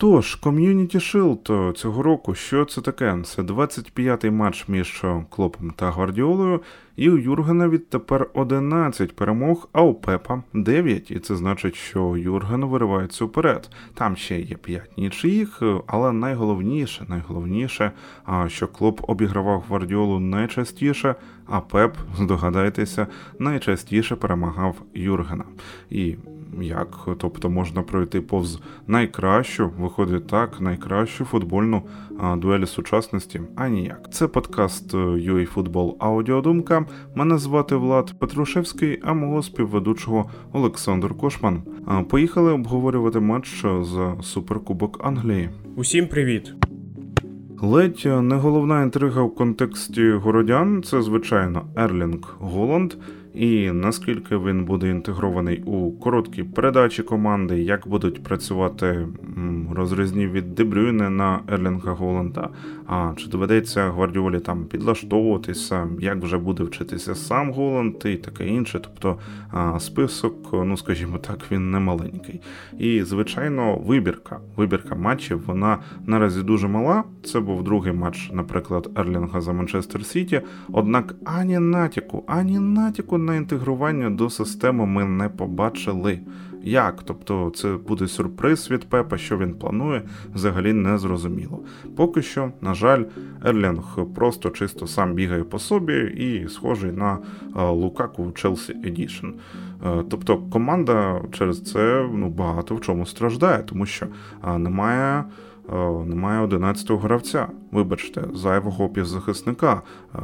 Тож, Community Shield цього року, що це таке? Це 25-й матч між Клопом та Гвардіолою, і у Юргена відтепер 11 перемог, а у Пепа 9. І це значить, що Юрген виривається вперед. Там ще є 5 нічиїх, але найголовніше, найголовніше, що Клоп обігравав Гвардіолу найчастіше, а Пеп, здогадайтеся, найчастіше перемагав Юргена. І як, тобто можна пройти повз найкращу, виходить так, найкращу футбольну а, дуелі сучасності, а ніяк. Це подкаст UA Football Аудіодумка. Мене звати Влад Петрушевський, а мого співведучого Олександр Кошман. А, поїхали обговорювати матч за суперкубок Англії. Усім привіт! Ледь не головна інтрига в контексті городян це звичайно Ерлінг Голланд – і наскільки він буде інтегрований у короткі передачі команди, як будуть працювати розрізні від Дебрюйне на Ерлінга Голланда, а чи доведеться Гвардіолі там підлаштовуватися, як вже буде вчитися сам Голланд і таке інше. Тобто список, ну скажімо так, він не маленький. І, звичайно, вибірка. Вибірка матчів вона наразі дуже мала. Це був другий матч, наприклад, Ерлінга за Манчестер Сіті. Однак ані натяку, ані натяку на інтегрування до системи ми не побачили. Як? Тобто це буде сюрприз від Пепа, що він планує, взагалі не зрозуміло. Поки що, на жаль, Ерлінг просто чисто сам бігає по собі і схожий на Лукаку Челсі Едішн. Тобто команда через це ну, багато в чому страждає, тому що немає. Е, немає 11-го гравця, вибачте, зайвого півзахисника, е,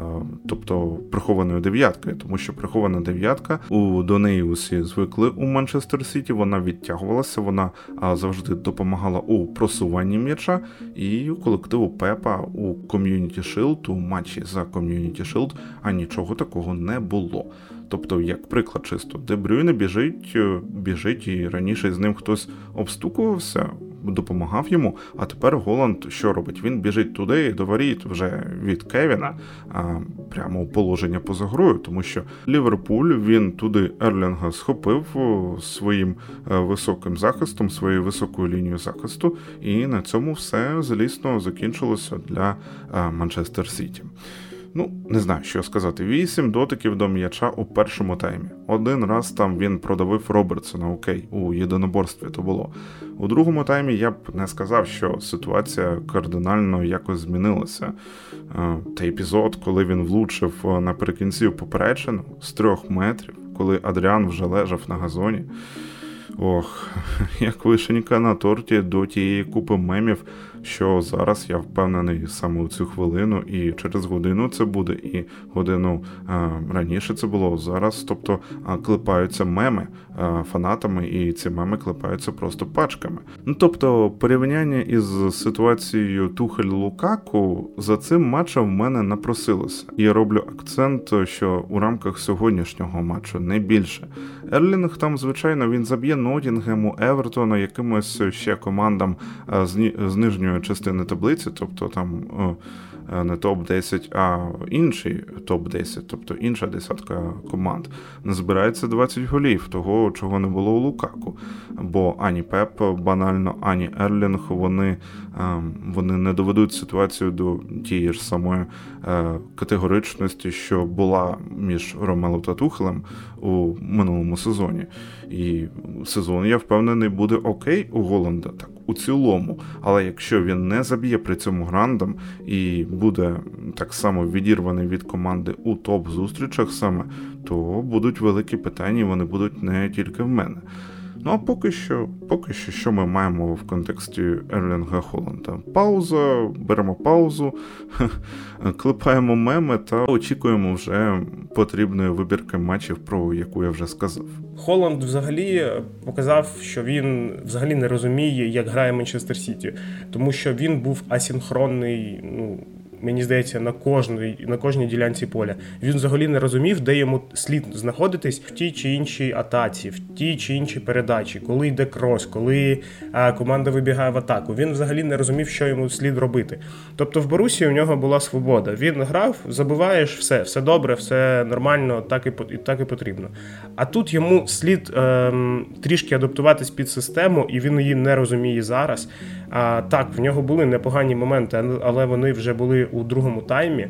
тобто прихованої дев'ятки, тому що прихована дев'ятка у до неї усі звикли у Манчестер Сіті. Вона відтягувалася, вона завжди допомагала у просуванні м'яча, і у колективу Пепа у Community Shield, у матчі за Community Shield, а нічого такого не було. Тобто, як приклад, чисто Дебрюйне біжить, е, біжить, і раніше з ним хтось обстукувався допомагав йому. А тепер Голланд що робить? Він біжить туди до воріт вже від Кевіна, а, прямо у положення поза грою, тому що Ліверпуль він туди Ерлінга схопив своїм е, високим захистом, своєю високою лінією захисту, і на цьому все злісно закінчилося для е, Манчестер Сіті. Ну, не знаю, що сказати. Вісім дотиків до м'яча у першому таймі. Один раз там він продавив Робертсона, окей, у єдиноборстві то було. У другому таймі я б не сказав, що ситуація кардинально якось змінилася. Е, та епізод, коли він влучив е, наприкінці попереджену з трьох метрів, коли Адріан вже лежав на газоні. Ох, як вишенька на торті до тієї купи мемів, що зараз я впевнений саме у цю хвилину, і через годину це буде, і годину а, раніше це було зараз. Тобто а, клепаються меми фанатами, і ці меми клепаються просто пачками. Ну тобто, порівняння із ситуацією Тухель Лукаку за цим матчем в мене напросилося. І я роблю акцент, що у рамках сьогоднішнього матчу не більше. Ерлінг там, звичайно, він заб'є Нотінгему, Евертона, якимось ще командам з нижньої частини таблиці, тобто там Е, не топ-10, а інший топ-10, тобто інша десятка команд, не збирається 20 голів, того, чого не було у Лукаку. Бо ані Пеп банально, ані Ерлінг вони ем, вони не доведуть ситуацію до тієї ж самої е, категоричності, що була між Ромелу та Тухелем у минулому сезоні. І сезон, я впевнений, буде окей у Голланда, так у цілому. Але якщо він не заб'є при цьому грандом і буде так само відірваний від команди у топ-зустрічах саме, то будуть великі питання, і вони будуть не тільки в мене. Ну а поки що, поки що, що ми маємо в контексті Ерлінга Холланда? Пауза, беремо паузу, клепаємо меми та очікуємо вже потрібної вибірки матчів, про яку я вже сказав. Холланд взагалі показав, що він взагалі не розуміє, як грає Манчестер Сіті, тому що він був асінхронний. ну мені здається, на кожній на кожній ділянці поля. Він взагалі не розумів, де йому слід знаходитись в тій чи іншій атаці, в тій чи іншій передачі, коли йде крос, коли а, команда вибігає в атаку. Він взагалі не розумів, що йому слід робити. Тобто в Борусі у нього була свобода. Він грав, забиваєш все, все добре, все нормально, так і так і потрібно. А тут йому слід ем, трішки адаптуватись під систему, і він її не розуміє зараз. А, Так, в нього були непогані моменти, але вони вже були у другому таймі.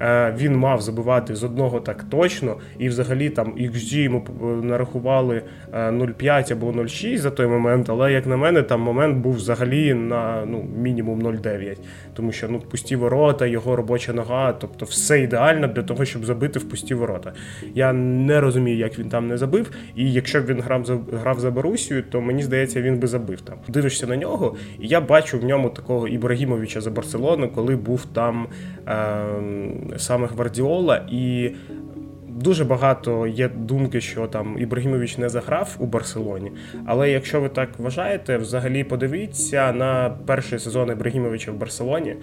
Е, він мав забивати з одного так точно, і взагалі там XG йому нарахували 0,5 е, або 0,6 за той момент. Але як на мене, там момент був взагалі на ну мінімум 0,9. Тому що ну пусті ворота, його робоча нога, тобто все ідеально для того, щоб забити в пусті ворота. Я не розумію, як він там не забив. І якщо б він грав за грав за Борусію, то мені здається, він би забив там. Дивишся на нього, і я бачу в ньому такого Ібрагімовича за Барселону, коли був там. Е саме Гвардіола, і Дуже багато є думки, що там Ібрагімович не заграв у Барселоні. Але якщо ви так вважаєте, взагалі подивіться на перший сезон Ібрагімовича в Барселоні,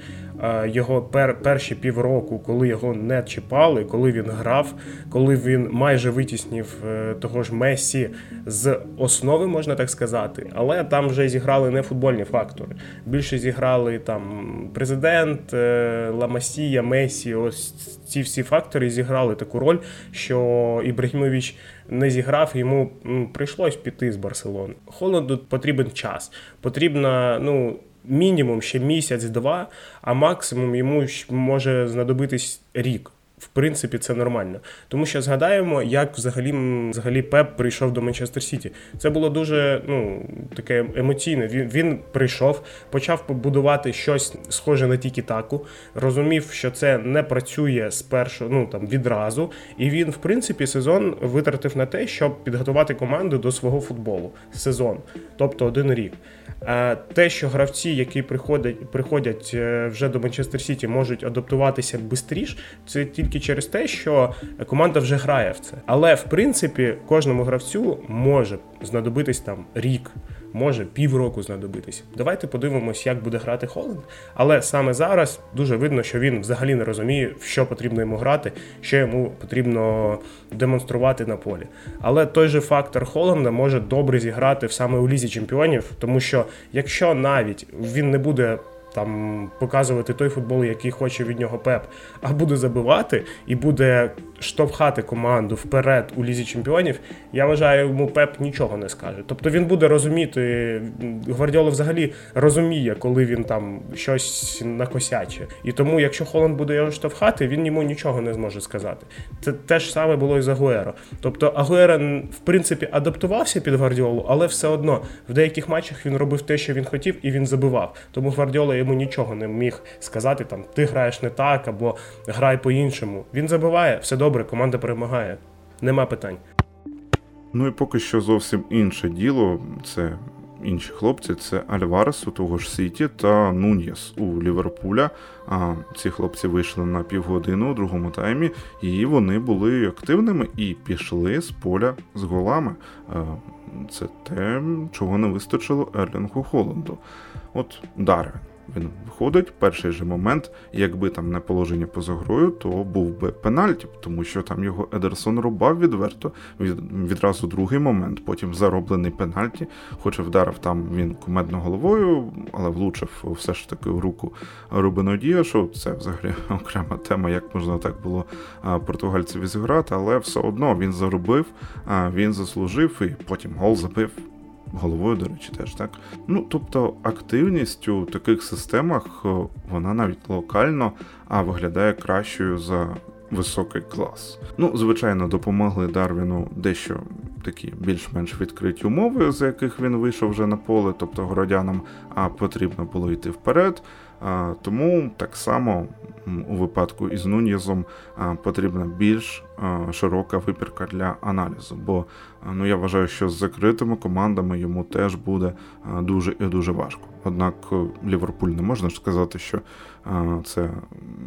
е, його пер, перші півроку, коли його не чіпали, коли він грав, коли він майже витіснів е, того ж Месі з основи, можна так сказати. Але там вже зіграли не футбольні фактори. Більше зіграли там президент, е, Ламасія, Месі. Ось ці всі фактори зіграли таку роль що Ібрагімович не зіграв, йому прийшлось піти з Барселони. Холоду потрібен час. потрібна, ну. Мінімум ще місяць-два, а максимум йому може знадобитись рік в принципі, це нормально. Тому що згадаємо, як взагалі взагалі Пеп прийшов до Манчестер Сіті. Це було дуже ну, таке емоційне. Він він прийшов, почав побудувати щось схоже на тікі-таку, розумів, що це не працює спершу, ну там відразу. І він, в принципі, сезон витратив на те, щоб підготувати команду до свого футболу. Сезон, тобто один рік. Те, що гравці, які приходять приходять е, вже до Манчестер Сіті, можуть адаптуватися швидше, це тільки через те, що команда вже грає в це. Але в принципі кожному гравцю може знадобитись там рік може півроку знадобитись. Давайте подивимось, як буде грати Холланд. Але саме зараз дуже видно, що він взагалі не розуміє, в що потрібно йому грати, що йому потрібно демонструвати на полі. Але той же фактор Холланда може добре зіграти саме у лізі чемпіонів, тому що якщо навіть він не буде там показувати той футбол, який хоче від нього Пеп, а буде забивати і буде штовхати команду вперед у лізі чемпіонів. Я вважаю, йому Пеп нічого не скаже. Тобто він буде розуміти, Гвардіола взагалі розуміє, коли він там щось накосяче. І тому, якщо Холланд буде його штовхати, він йому нічого не зможе сказати. Це те ж саме було і з Агуеро. Тобто Агуеро, в принципі, адаптувався під Гвардіолу, але все одно в деяких матчах він робив те, що він хотів, і він забивав. Тому Гвардіола йому нічого не міг сказати, там ти граєш не так або грай по-іншому. Він забиває, все добре, команда перемагає. Нема питань. Ну і поки що зовсім інше діло. Це інші хлопці це Альварес у того ж Сіті та Нуньєс у Ліверпуля. А ці хлопці вийшли на півгодини у другому таймі, і вони були активними і пішли з поля з голами. Це те, чого не вистачило Ерлінгу Холланду. От Дарвін. Він виходить, перший же момент, якби там не положення поза грою, то був би пенальті, тому що там його Едерсон рубав відверто. Від, відразу другий момент, потім зароблений пенальті, хоч і вдарив там він кумедно головою, але влучив все ж таки в руку Рубену Діашу. Це взагалі окрема тема, як можна так було португальцеві зіграти, але все одно він заробив, він заслужив і потім гол забив головою, до речі, теж так. Ну, тобто активність у таких системах вона навіть локально а виглядає кращою за високий клас. Ну, звичайно, допомогли Дарвіну дещо такі більш-менш відкриті умови, за яких він вийшов вже на поле, тобто городянам потрібно було йти вперед. Тому так само у випадку із Нуньєзом потрібна більш широка вибірка для аналізу. Бо ну я вважаю, що з закритими командами йому теж буде дуже і дуже важко. Однак Ліверпуль не можна сказати, що це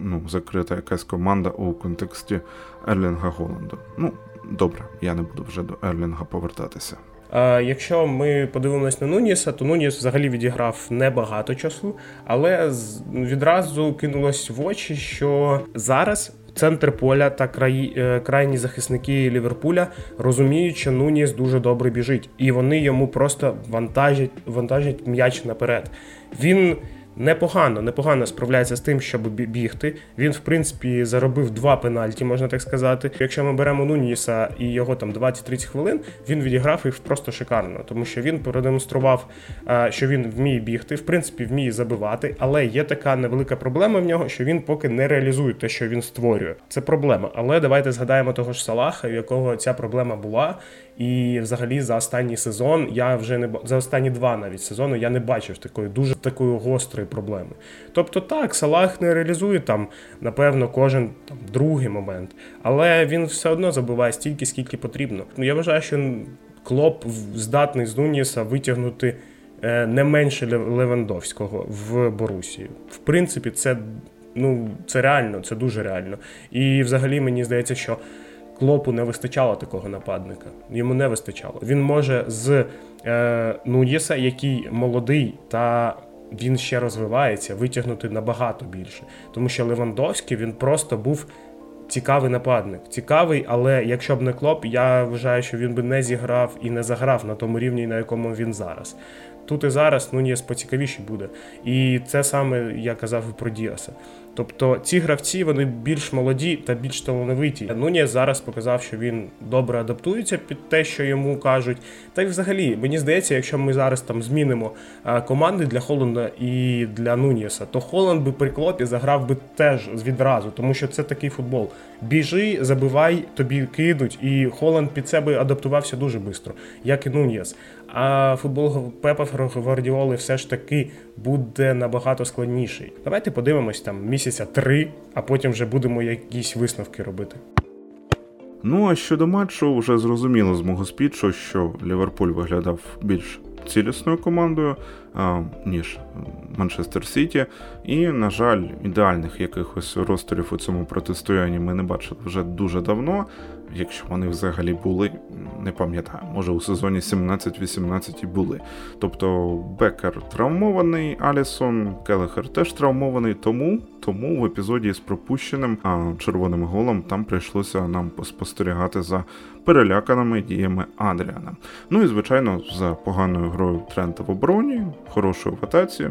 ну, закрита якась команда у контексті Ерлінга Голланда. Ну, добре, я не буду вже до Ерлінга повертатися. Е, Якщо ми подивимось на Нуніса, то Нуніс взагалі відіграв небагато часу, але відразу кинулось в очі, що зараз центр поля та краї, е, крайні захисники Ліверпуля розуміють, що Нуніс дуже добре біжить, і вони йому просто вантажать, вантажать м'яч наперед. Він непогано, непогано справляється з тим, щоб бігти. Він, в принципі, заробив два пенальті, можна так сказати. Якщо ми беремо Нуніса і його там 20-30 хвилин, він відіграв їх просто шикарно, тому що він продемонстрував, е, що він вміє бігти, в принципі, вміє забивати, але є така невелика проблема в нього, що він поки не реалізує те, що він створює. Це проблема. Але давайте згадаємо того ж Салаха, у якого ця проблема була. І взагалі за останній сезон я вже не за останні два навіть сезону я не бачив такої дуже такої гострої проблеми. Тобто так, Салах не реалізує там, напевно, кожен там другий момент, але він все одно забиває стільки, скільки потрібно. Ну я вважаю, що Клоп здатний з Нуніса витягнути е, не менше Лев- Левандовського в Борусії. В принципі, це ну це реально, це дуже реально. І взагалі мені здається, що Клопу не вистачало такого нападника. Йому не вистачало. Він може з е, Нуніса, який молодий та він ще розвивається, витягнути набагато більше. Тому що Левандовський він просто був цікавий нападник. Цікавий, але якщо б не Клоп, я вважаю, що він би не зіграв і не заграв на тому рівні, на якому він зараз. Тут і зараз Нуніс поцікавіший буде. І це саме я казав про Діаса. Тобто ці гравці вони більш молоді та більш талановиті. Нуніс зараз показав, що він добре адаптується під те, що йому кажуть. Та й взагалі, мені здається, якщо ми зараз там змінимо е, команди для Холланда і для Нуніса, то Холланд би при клопі заграв би теж відразу, тому що це такий футбол. Біжи, забивай, тобі кидуть, і Холланд під себе адаптувався дуже швидко, як і Нуніс. А футбол Пепа Гвардіоли все ж таки буде набагато складніший. Давайте подивимось там місяця три, а потім вже будемо якісь висновки робити. Ну а щодо матчу, вже зрозуміло з мого спічу, що Ліверпуль виглядав більш цілісною командою, ніж Манчестер Сіті. І, на жаль, ідеальних якихось розстрілів у цьому протистоянні ми не бачили вже дуже давно. Якщо вони взагалі були, не пам'ятаю, може у сезоні 17-18 і були. Тобто Бекер травмований, Алісон, Келехер теж травмований, тому, тому в епізоді з пропущеним а, червоним голом там прийшлося нам поспостерігати за переляканими діями Адріана. Ну і звичайно, за поганою грою Трента в обороні, хорошою в атаці,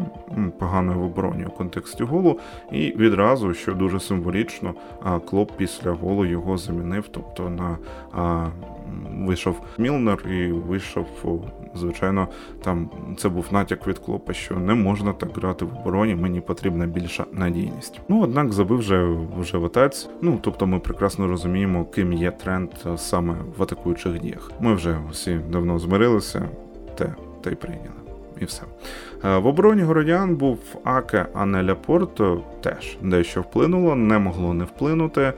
поганою в обороні у контексті голу, і відразу, що дуже символічно, Клоп після голу його замінив, тобто на а, вийшов Мілнер і вийшов, звичайно, там це був натяк від Клопа, що не можна так грати в обороні, мені потрібна більша надійність. Ну однак забив вже вже в атаці. Ну тобто ми прекрасно розуміємо, ким є тренд е, саме в атакуючих діях. Ми вже всі давно змирилися, те те й прийняли. І все. Е, В обороні городян був Аке, а не Ляпорт, теж дещо вплинуло, не могло не вплинути.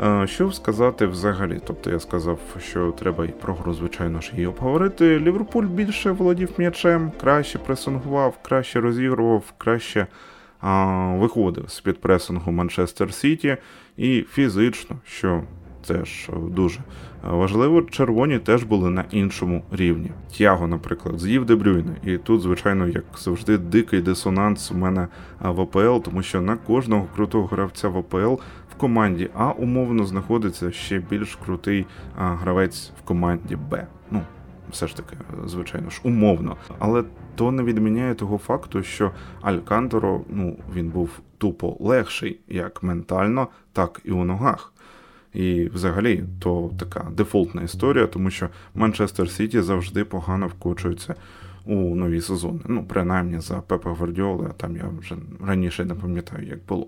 Е, Що сказати взагалі? Тобто я сказав, що треба і про гру, звичайно ж, її обговорити. Ліверпуль більше володів м'ячем, краще пресингував, краще розігрував, краще а, виходив з під пресингу Манчестер Сіті і фізично, що теж дуже важливо, червоні теж були на іншому рівні. Тяго, наприклад, з'їв Дебрюйне, і тут, звичайно, як завжди, дикий дисонанс у мене в АПЛ, тому що на кожного крутого гравця в АПЛ команді А умовно знаходиться ще більш крутий гравець в команді Б. Ну, все ж таки, звичайно ж, умовно. Але то не відміняє того факту, що Альканторо, ну, він був тупо легший як ментально, так і у ногах. І взагалі то така дефолтна історія, тому що Манчестер Сіті завжди погано вкочується у нові сезони. Ну, принаймні за Пепа Гвардіоли, а там я вже раніше не пам'ятаю, як було.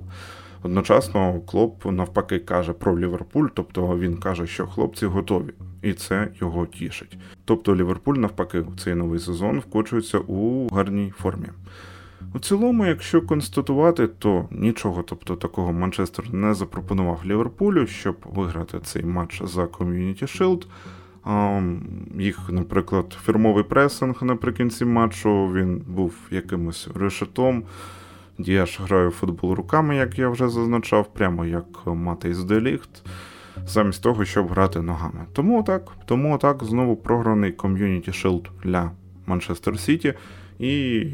Одночасно Клоп навпаки каже про Ліверпуль, тобто він каже, що хлопці готові, і це його тішить. Тобто Ліверпуль навпаки у цей новий сезон вкочується у гарній формі. У цілому, якщо констатувати, то нічого, тобто такого Манчестер не запропонував Ліверпулю, щоб виграти цей матч за Community Shield. Їх, наприклад, фірмовий пресинг наприкінці матчу він був якимось решетом. Діаш граю в футбол руками, як я вже зазначав, прямо як мати з Деліхт. замість того, щоб грати ногами. Тому так, тому так знову програний ком'юніті Shield для Манчестер Сіті. І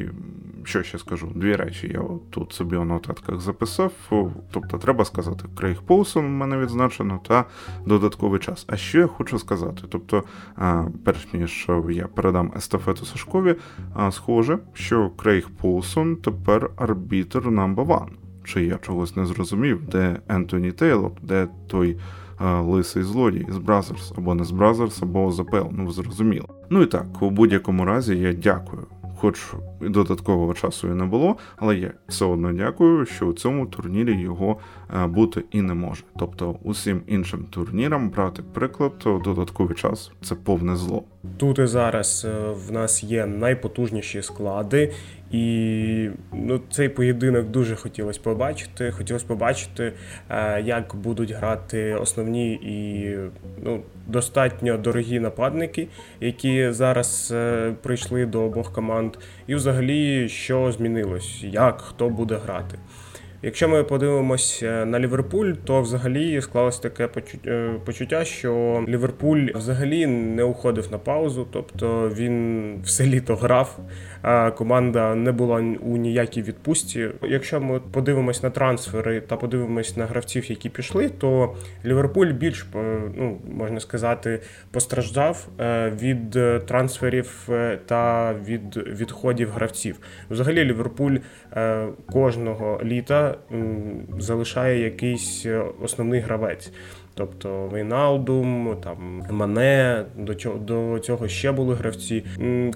що ще скажу? Дві речі. Я тут собі у нотатках записав. Тобто, треба сказати, Крейг Поусон в мене відзначено та додатковий час. А що я хочу сказати? Тобто, перш ніж я передам естафету Сашкові, схоже, що Крейг Поусон тепер арбітр number one. Чи я чогось не зрозумів, де Ентоні Тейлор, де той а, лисий злодій з Бразерс, або не з Бразерс, або з АПЛ, ну зрозуміло. Ну і так, у будь-якому разі я дякую хоч додаткового часу і не було, але я все одно дякую, що у цьому турнірі його е, бути і не може. Тобто усім іншим турнірам брати приклад, то додатковий час це повне зло. Тут і зараз е, в нас є найпотужніші склади, і ну, цей поєдинок дуже хотілося побачити. Хотілося побачити, е, як будуть грати основні і ну, достатньо дорогі нападники, які зараз е, прийшли до обох команд, і взагалі що змінилось, як хто буде грати. Якщо ми подивимося на Ліверпуль, то взагалі склалось таке е, почуття, що Ліверпуль взагалі не уходив на паузу, тобто він все літо грав. а Команда не була у ніякій відпустці. Якщо ми подивимось на трансфери та подивимось на гравців, які пішли, то Ліверпуль більш е, ну можна сказати постраждав е, від трансферів та від відходів гравців. Взагалі, Ліверпуль кожного літа залишає якийсь е, основний гравець. Тобто Вейналдум, там Мане, до цього до цього ще були гравці.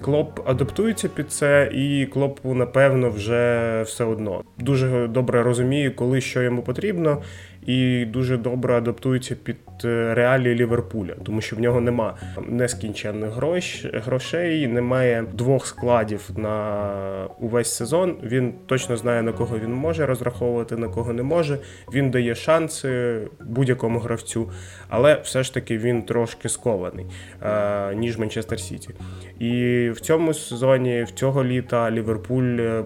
Клоп адаптується під це, і клопу, напевно, вже все одно. Дуже добре розуміє, коли що йому потрібно, і дуже добре адаптується під е, реалії Ліверпуля, тому що в нього нема нескінченних грош, грошей, немає двох складів на увесь сезон. Він точно знає на кого він може розраховувати, на кого не може. Він дає шанси будь-якому гравцю, але все ж таки він трошки скований е, ніж Манчестер Сіті. І в цьому сезоні, в цього літа, Ліверпуль е,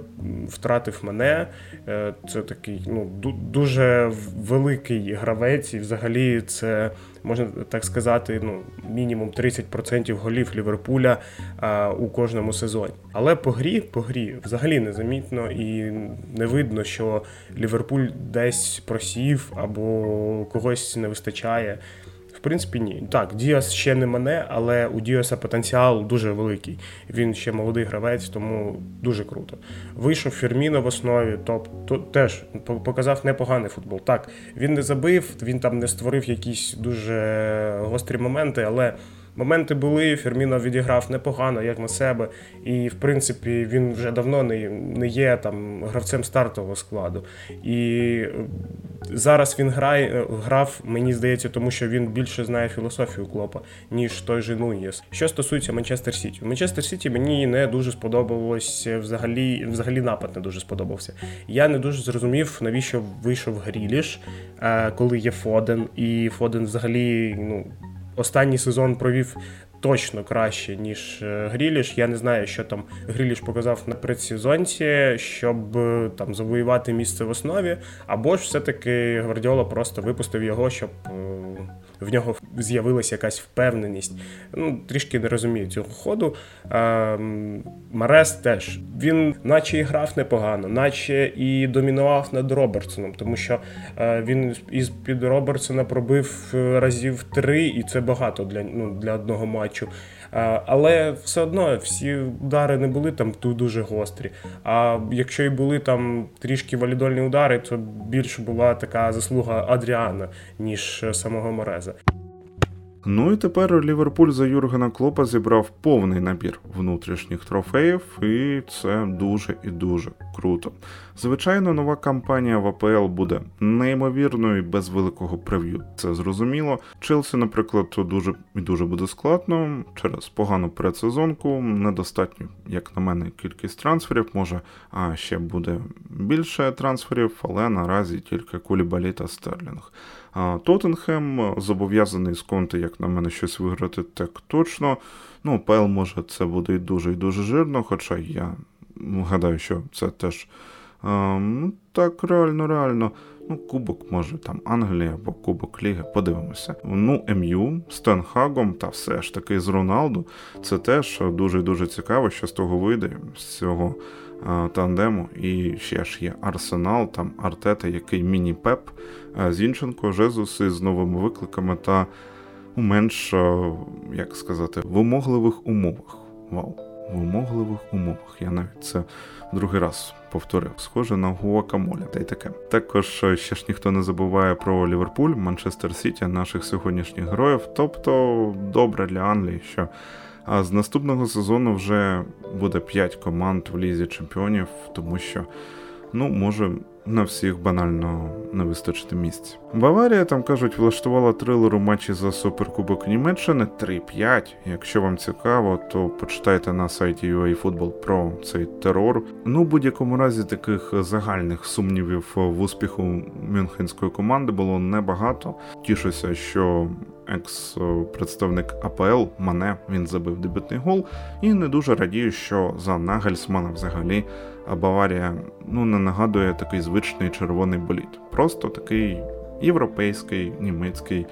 втратив мене. Це такий ну дуже великий великий гравець, і взагалі це можна так сказати, ну мінімум 30% голів Ліверпуля у кожному сезоні. Але по грі, по грі взагалі незамітно і не видно, що Ліверпуль десь просів або когось не вистачає принципі, ні. Так, Діас ще не мене, але у Діаса потенціал дуже великий. Він ще молодий гравець, тому дуже круто. Вийшов Фірміно в основі, тобто теж показав непоганий футбол. Так, він не забив, він там не створив якісь дуже гострі моменти, але. Моменти були, Ферміно відіграв непогано, як на себе, і в принципі він вже давно не не є там гравцем стартового складу. І зараз він грає, грав, мені здається, тому що він більше знає філософію клопа, ніж той же Нуніс. Що стосується Манчестер Сіті, Манчестер Сіті мені не дуже сподобалось взагалі, взагалі напад не дуже сподобався. Я не дуже зрозумів, навіщо вийшов Гріліш, е, коли є Фоден, і Фоден взагалі ну останній сезон провів точно краще, ніж е, Гріліш. Я не знаю, що там Гріліш показав на предсезонці, щоб е, там завоювати місце в основі, або ж все-таки Гвардіола просто випустив його, щоб е, в нього з'явилася якась впевненість. Ну, Трішки не розумію цього ходу. Марес теж він, наче і грав непогано, наче і домінував над Робертсоном, тому що він із під Робертсона пробив разів три, і це багато для ну, для одного матчу. Але все одно всі удари не були там дуже гострі. А якщо і були там трішки валідольні удари, то більше була така заслуга Адріана, ніж самого Мореза. Ну і тепер Ліверпуль за Юргена Клопа зібрав повний набір внутрішніх трофеїв, і це дуже і дуже круто. Звичайно, нова кампанія в АПЛ буде неймовірною і без великого прев'ю. Це зрозуміло. Челсі, наприклад, дуже і дуже буде складно через погану предсезонку, недостатньо, як на мене, кількість трансферів. Може, а ще буде більше трансферів, але наразі тільки Кулібалі та Стерлінг. Тоттенхем зобов'язаний з конти, як на мене, щось виграти так точно. Ну, ПЛ, може, це буде і дуже і дуже жирно, хоча я гадаю, що це теж ну, Так, реально, реально. Ну, Кубок, може, там Англія або Кубок Ліги, подивимося. Ну, МЮ з Тенхагом та все ж таки з Роналду. Це теж дуже дуже цікаво, що з того вийде, з цього тандему. І ще ж є Арсенал, там Артета, який міні-пеп, Зінченко, Жезус із новими викликами та у менш, як сказати, вимогливих умовах. Вау, вимогливих умовах. Я навіть це другий раз повторив. Схоже на гуакамоле, та й таке. Також ще ж ніхто не забуває про Ліверпуль, Манчестер Сіті, наших сьогоднішніх героїв. Тобто добре для Англії, що а з наступного сезону вже буде 5 команд в Лізі чемпіонів, тому що ну може на всіх банально не вистачити місць. Баварія там кажуть, влаштувала трилер матчі за суперкубок Німеччини 3-5. Якщо вам цікаво, то почитайте на сайті UAFootball про цей терор. Ну, в будь-якому разі таких загальних сумнівів в успіху мюнхенської команди було небагато. Тішуся, що екс-представник АПЛ Мане він забив дебютний гол, і не дуже радію, що за Нагельсмана взагалі Баварія ну не нагадує такий звичний червоний боліт. Просто такий європейський, німецький,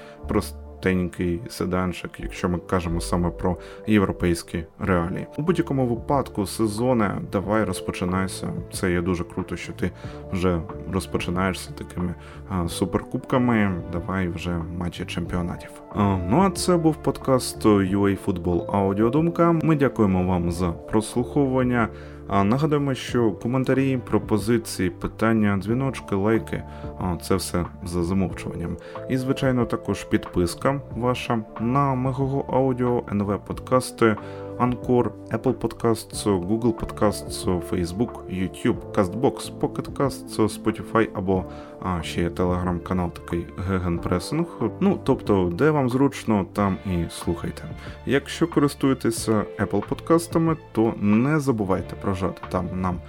простенький седанчик, якщо ми кажемо саме про європейські реалії. У будь-якому випадку сезоне давай розпочинайся. Це є дуже круто, що ти вже розпочинаєшся такими а, суперкубками. Давай вже матчі чемпіонатів. А, ну а це був подкаст UA Football Аудіодумка. Ми дякуємо вам за прослуховування. А нагадуємо, що коментарі, пропозиції, питання, дзвіночки, лайки це все за замовчуванням. І, звичайно, також підписка ваша на Мегого Аудіо, НВ Подкасти. Anchor, Apple Podcasts, Google Podcasts, Facebook, YouTube, CastBox, Pocket Casts, Spotify або а, ще є телеграм-канал такий Гегенпресинг. Ну, тобто, де вам зручно, там і слухайте. Якщо користуєтеся Apple подкастами, то не забувайте прожати там нам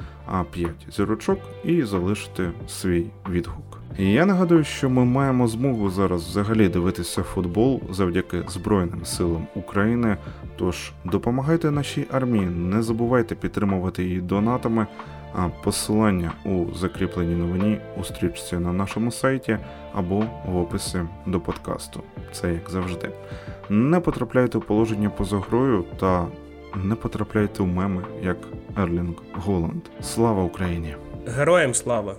5 зірочок і залишити свій відгук. Я нагадую, що ми маємо змогу зараз взагалі дивитися футбол завдяки Збройним силам України. Тож допомагайте нашій армії, не забувайте підтримувати її донатами. А посилання у закріпленій новині у стрічці на нашому сайті або в описі до подкасту. Це як завжди. Не потрапляйте в положення поза грою та не потрапляйте в меми як Ерлінг Голланд. Слава Україні! Героям слава!